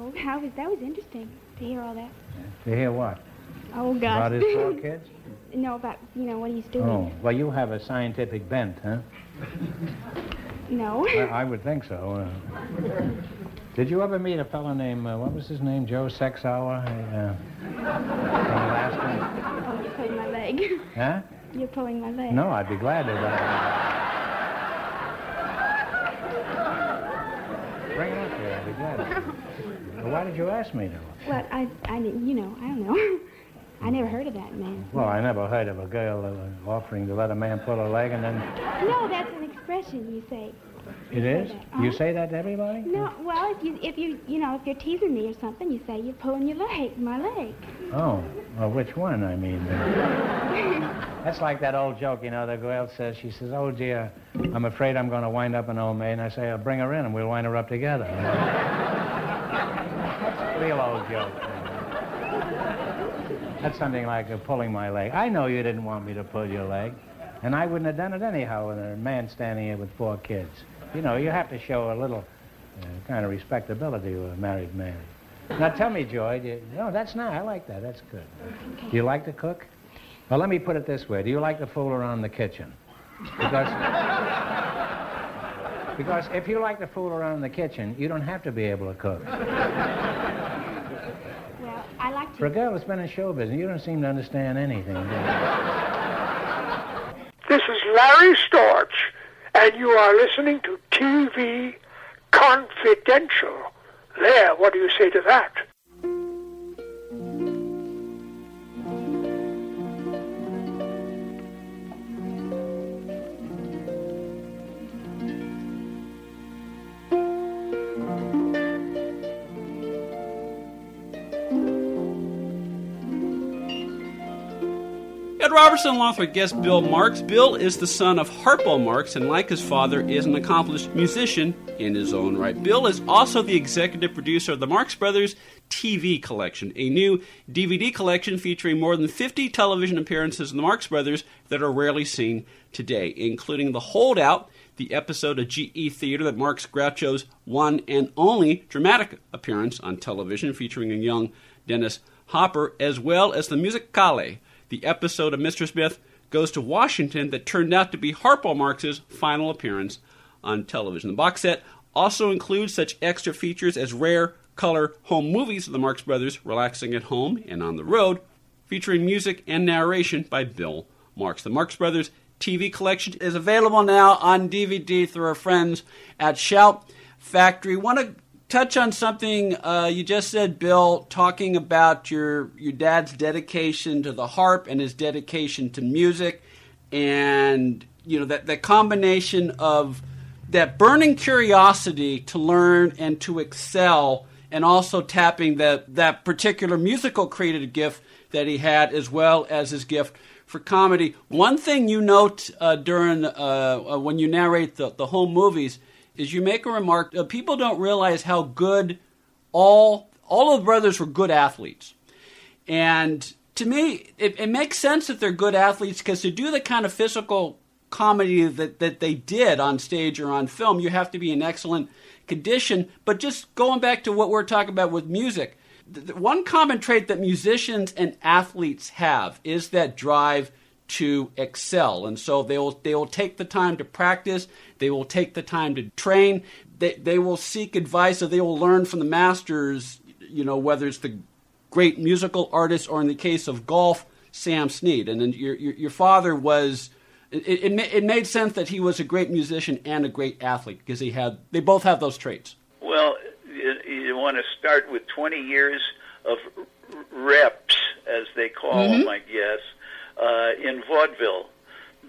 Oh, how was that was interesting to hear all that. To hear what? Oh gosh. About his four kids? no, about you know what he's doing. Oh, well, you have a scientific bent, huh? No. I, I would think so. Uh, did you ever meet a fellow named, uh, what was his name, Joe Sexauer? Uh, from Alaska? Oh, you're pulling my leg. Huh? You're pulling my leg. No, I'd be glad to it up here. I'd be glad. Well, why did you ask me though? Well, I, I you know, I don't know. I never heard of that man. Well, I never heard of a girl uh, offering to let a man pull her leg and then. No, that's an expression you say. It is? You say that to everybody? No, well, if you, if you, you know, if you're teasing me or something, you say you're pulling your leg, my leg. Oh, well, which one? I mean, uh, that's like that old joke, you know. The girl says, she says, "Oh dear, I'm afraid I'm going to wind up an old maid." And I say, "I'll bring her in, and we'll wind her up together." that's a real old joke. That's something like uh, pulling my leg. I know you didn't want me to pull your leg, and I wouldn't have done it anyhow with a man standing here with four kids. You know, you have to show a little uh, kind of respectability with a married man. Now tell me, Joy, do you, no, that's not, I like that, that's good. Do you like to cook? Well, let me put it this way. Do you like to fool around in the kitchen? Because, because if you like to fool around in the kitchen, you don't have to be able to cook. Well, I like to... For a girl that's been in show business, you don't seem to understand anything, do you? Larry Storch, and you are listening to TV Confidential. There, what do you say to that? Ed Robertson, along with guest Bill Marx. Bill is the son of Harpo Marx, and like his father, is an accomplished musician in his own right. Bill is also the executive producer of the Marx Brothers TV Collection, a new DVD collection featuring more than 50 television appearances of the Marx Brothers that are rarely seen today, including The Holdout, the episode of GE Theater that marks Groucho's one and only dramatic appearance on television, featuring a young Dennis Hopper, as well as the Musicale, the episode of Mr. Smith Goes to Washington that turned out to be Harpo Marx's final appearance on television. The box set also includes such extra features as rare color home movies of the Marx Brothers, Relaxing at Home and on the Road, featuring music and narration by Bill Marx. The Marx Brothers TV collection is available now on DVD through our friends at Shout Factory. Want to touch on something uh, you just said, Bill, talking about your your dad's dedication to the harp and his dedication to music, and you know that that combination of that burning curiosity to learn and to excel, and also tapping that that particular musical creative gift that he had, as well as his gift for comedy. One thing you note uh, during uh, uh, when you narrate the, the home movies is you make a remark. Uh, people don't realize how good all all of the brothers were good athletes, and to me, it, it makes sense that they're good athletes because to do the kind of physical comedy that, that they did on stage or on film, you have to be in excellent condition. But just going back to what we're talking about with music, one common trait that musicians and athletes have is that drive to excel. And so they will they will take the time to practice, they will take the time to train, they they will seek advice or they will learn from the masters, you know, whether it's the great musical artist or in the case of golf, Sam Snead. And then your your, your father was it, it, it made sense that he was a great musician and a great athlete because he had they both have those traits. Well, you, you want to start with 20 years of reps, as they call mm-hmm. them, I guess, uh, in vaudeville,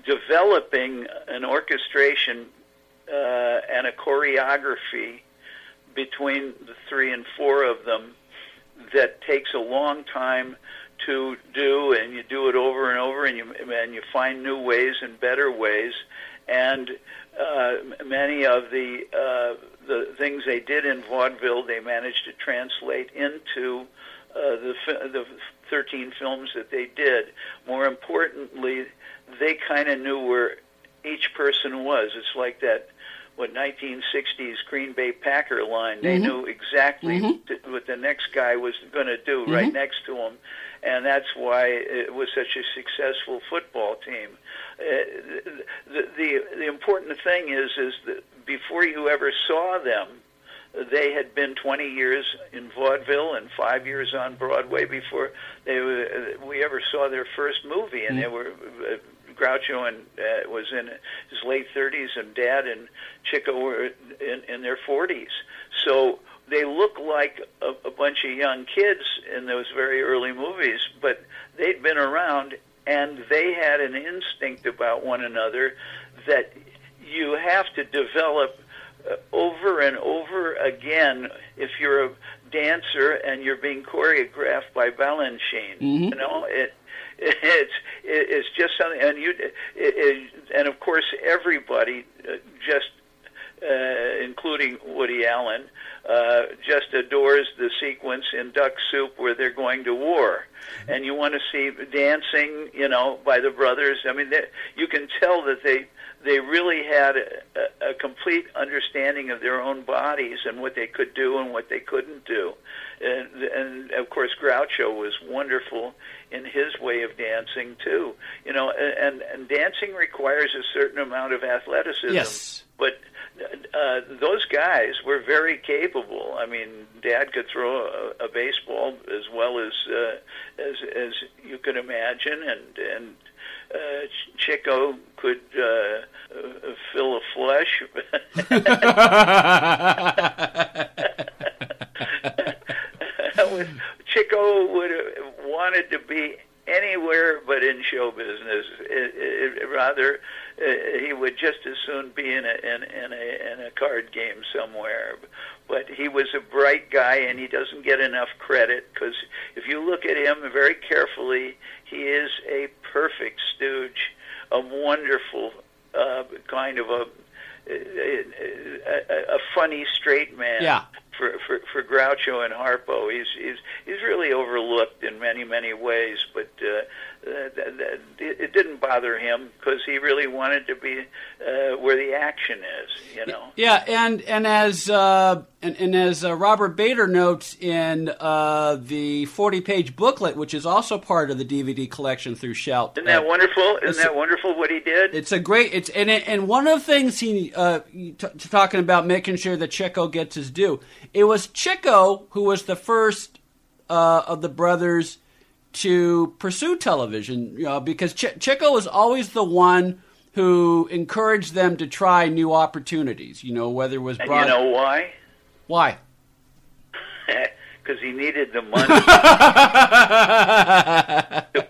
developing an orchestration uh, and a choreography between the three and four of them that takes a long time to do, and you do it over and over, and you and you find new ways and better ways, and uh, many of the uh, the things they did in vaudeville they managed to translate into uh, the the 13 films that they did. More importantly, they kind of knew where each person was. It's like that what 1960s Green Bay Packer line. They Mhm. knew exactly Mhm. th- what the next guy was going to do Mhm. right next to him, and that's why it was such a successful football team. Uh, the, the the important thing is is that before you ever saw them, they had been 20 years in vaudeville and five years on Broadway before they were, uh, we ever saw their first movie, and they were. Uh, Groucho and uh, was in his late 30s, and Dad and Chico were in, in their 40s. So they look like a, a bunch of young kids in those very early movies, but they'd been around and they had an instinct about one another that you have to develop over and over again if you're a dancer and you're being choreographed by Balanchine. Mhm. You know, it it's it's just something, and you it, it, and of course everybody uh, just uh, including Woody Allen, uh, just adores the sequence in Duck Soup where they're going to war. And you want to see dancing, you know, by the brothers. I mean, they, you can tell that they they really had a, a complete understanding of their own bodies and what they could do and what they couldn't do. And, and of course, Groucho was wonderful in his way of dancing too. You know, and and dancing requires a certain amount of athleticism. Yes. But uh, those guys were very capable. I mean, Dad could throw a, a baseball as well as uh, as as you could imagine, and and uh, Chico could uh, uh, fill a flush. was, Chico would have wanted to be anywhere but in show business. It, it, rather, uh, he would just as soon be in a in, in a in a card game somewhere. But he was a bright guy, and he doesn't get enough credit because if you look at him very carefully, he is a perfect stooge, a wonderful uh, kind of a a, a, a funny straight man Yeah. For, for for Groucho and Harpo. He's he's he's really overlooked in many many ways, but uh, that, that, it didn't bother him because he really wanted to be uh, where the action is. You know. Yeah, and and as uh, and, and as uh, Robert Bader notes in uh, the forty-page booklet, which is also part of the DVD collection through Shout. Isn't that uh, wonderful? Isn't that wonderful what he did? It's a great. It's and it, and one of the things he uh, t- talking about making sure that Chico gets his due. It was Chico who was the first uh, of the brothers to pursue television, you know, because Ch- Chico was always the one who encouraged them to try new opportunities. You know, whether it was and broad- you know why? why. Because he needed the money to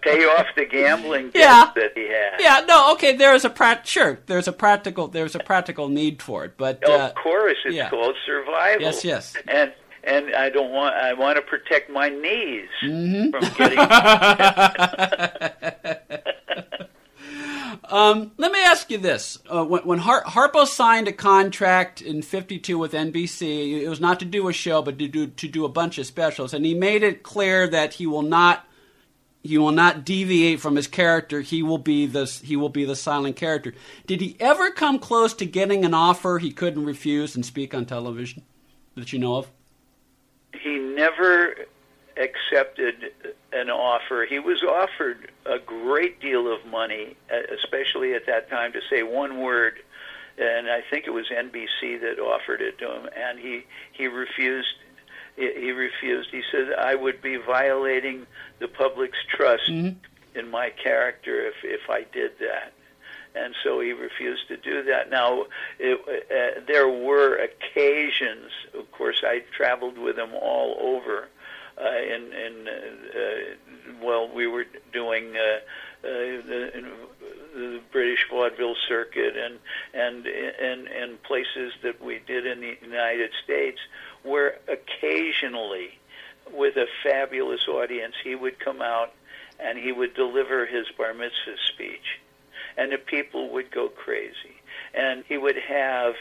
pay off the gambling Yeah. that he had. Yeah, no, okay. There is a prat. Sure, there's a practical. There's a practical need for it, but uh, of course, it's yeah. called survival. Yes, yes. And and I don't want. I want to protect my knees Mm-hmm. from getting. Um, let me ask you this: uh, when, when Har- Harpo signed a contract in '52 with NBC, it was not to do a show, but to do to do a bunch of specials, and he made it clear that he will not he will not deviate from his character. He will be the he will be the silent character. Did he ever come close to getting an offer he couldn't refuse and speak on television that you know of? he never accepted an offer. He was offered a great deal of money, uh, especially at that time, to say one word. And I think it was NBC that offered it to him, and he he refused. He refused. He said, "I would be violating the public's trust in my character if if I did that." and so he refused to do that. Now, it, uh, there were occasions. Of course, I traveled with him all over. Uh, in, in uh, uh, well, we were doing uh, uh, the, the British vaudeville circuit and and and and places that we did in the United States, where occasionally, with a fabulous audience, he would come out and he would deliver his bar mitzvah speech and the people would go crazy. And he would have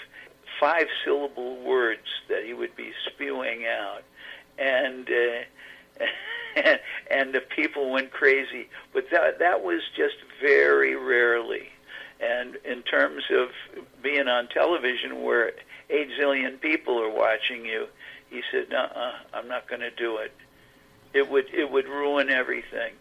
five syllable words that he would be spewing out, and uh, and the people went crazy. But that that was just very rarely. And in terms of being on television where eight zillion people are watching you, he said, "No, I'm not going to do it. It would it would ruin everything."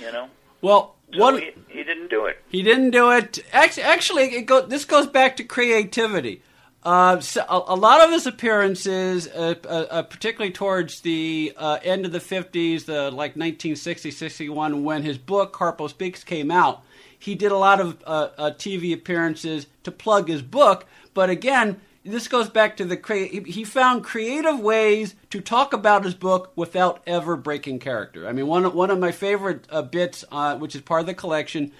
You know. Well, So what he, he didn't do it. He didn't do it. Actually, actually it go, this goes back to creativity. Uh, so a, a lot of his appearances, uh, uh, uh, particularly towards the uh, end of the 50s, the like 1960, 61, when his book Harpo Speaks came out, he did a lot of uh, TV appearances to plug his book. But again, this goes back to the crea- he- found creative ways to talk about his book without ever breaking character. I mean, one one of my favorite bits, which is part of the collection,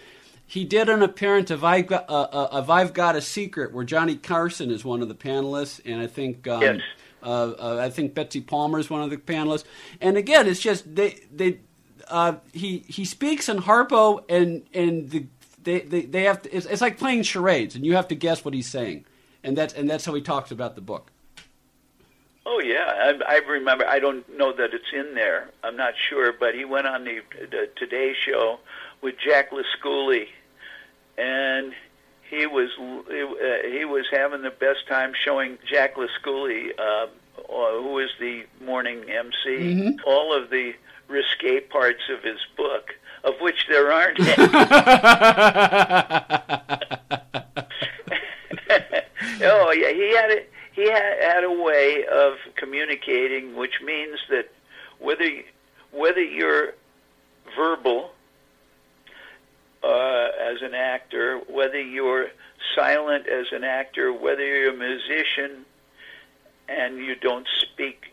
he did an appearance of I've got uh, uh, of I've Got a Secret, where Johnny Carson is one of the panelists, and I think um, Yes. uh, uh, I think Betsy Palmer is one of the panelists. And again, it's just they they uh, he he speaks in Harpo, and and the they they, they have to, it's, it's like playing charades, and you have to guess what he's saying, and that's and that's how he talks about the book. Oh yeah, I, I remember. I don't know that it's in there. I'm not sure, but he went on the, the Today Show with Jack Lescoulie, and he was uh, he was having the best time showing Jack Lescoulie, uh, who is the morning MC, all of the risque parts of his book, of which there aren't any. oh yeah, he had a, he had, had a way of communicating, which means that whether whether you're verbal uh, as an actor, whether you're silent as an actor, whether you're a musician and you don't speak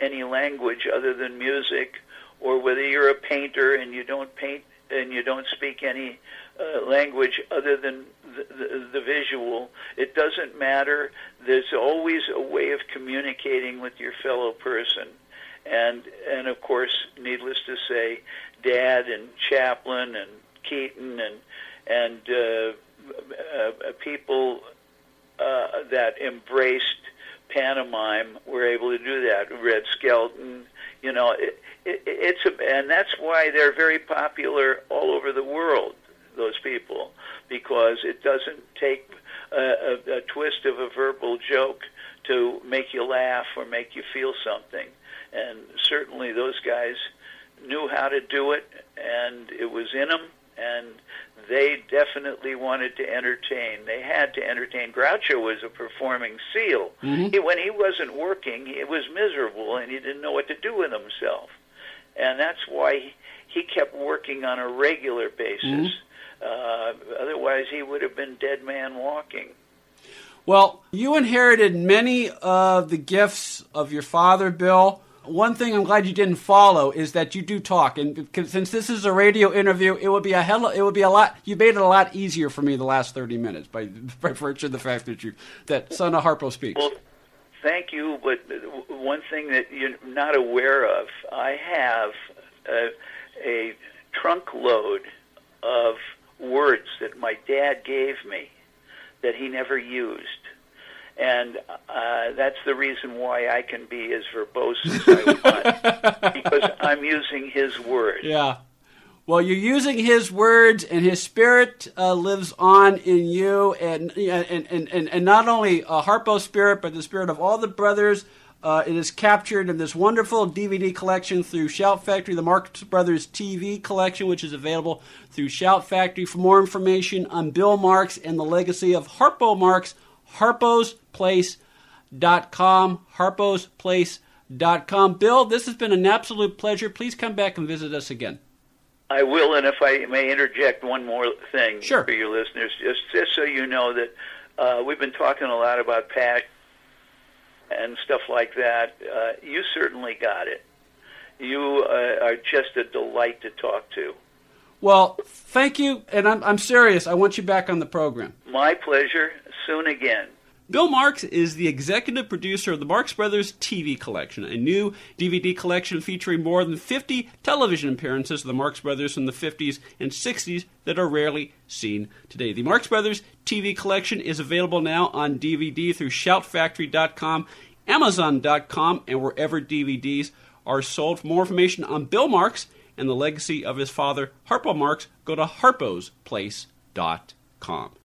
any language other than music, or whether you're a painter and you don't paint and you don't speak any uh, language other than the, the, the visual, it doesn't matter. There's always a way of communicating with your fellow person. And and of course, needless to say, Dad and Chaplin and Keaton and and uh, uh, people uh, that embraced pantomime were able to do that. Red Skelton, you know, it, it, it's a, and that's why they're very popular all over the world. Those people, because it doesn't take a, a, a twist of a verbal joke to make you laugh or make you feel something. And certainly, those guys knew how to do it, and it was in them. And they definitely wanted to entertain. They had to entertain. Groucho was a performing seal. He, when he wasn't working, he was miserable and he didn't know what to do with himself. And that's why he, he kept working on a regular basis. Uh, otherwise, he would have been dead man walking. Well, you inherited many of the gifts of your father, Bill. One thing I'm glad you didn't follow is that you do talk, and since this is a radio interview, it would be a hell. It would be a lot. You made it a lot easier for me the last 30 minutes by by virtue of the fact that you that Son of Harpo speaks. Well, thank you. But one thing that you're not aware of, I have a, a trunk load of words that my dad gave me that he never used. And uh, that's the reason why I can be as verbose as I want, because I'm using his words. Yeah. Well, you're using his words, and his spirit uh, lives on in you, and and and and, not only uh, Harpo's spirit, but the spirit of all the brothers. Uh, it is captured in this wonderful DVD collection through Shout Factory, the Marx Brothers TV collection, which is available through Shout Factory. For more information on Bill Marx and the legacy of Harpo Marx, harposplace.com, harposplace.com. Bill, this has been an absolute pleasure. Please come back and visit us again. I will, and if I may interject one more thing Sure. for your listeners, just just so you know that uh, we've been talking a lot about passion and stuff like that. Uh, you certainly got it. You uh, are just a delight to talk to. Well, thank you, and I'm, I'm serious. I want you back on the program. My pleasure. Soon again. Bill Marx is the executive producer of the Marx Brothers TV Collection, a new DVD collection featuring more than 50 television appearances of the Marx Brothers from the 50s and 60s that are rarely seen today. The Marx Brothers TV Collection is available now on DVD through shoutfactory.com, amazon.com, and wherever DVDs are sold. For more information on Bill Marx and the legacy of his father, Harpo Marx, go to harposplace.com.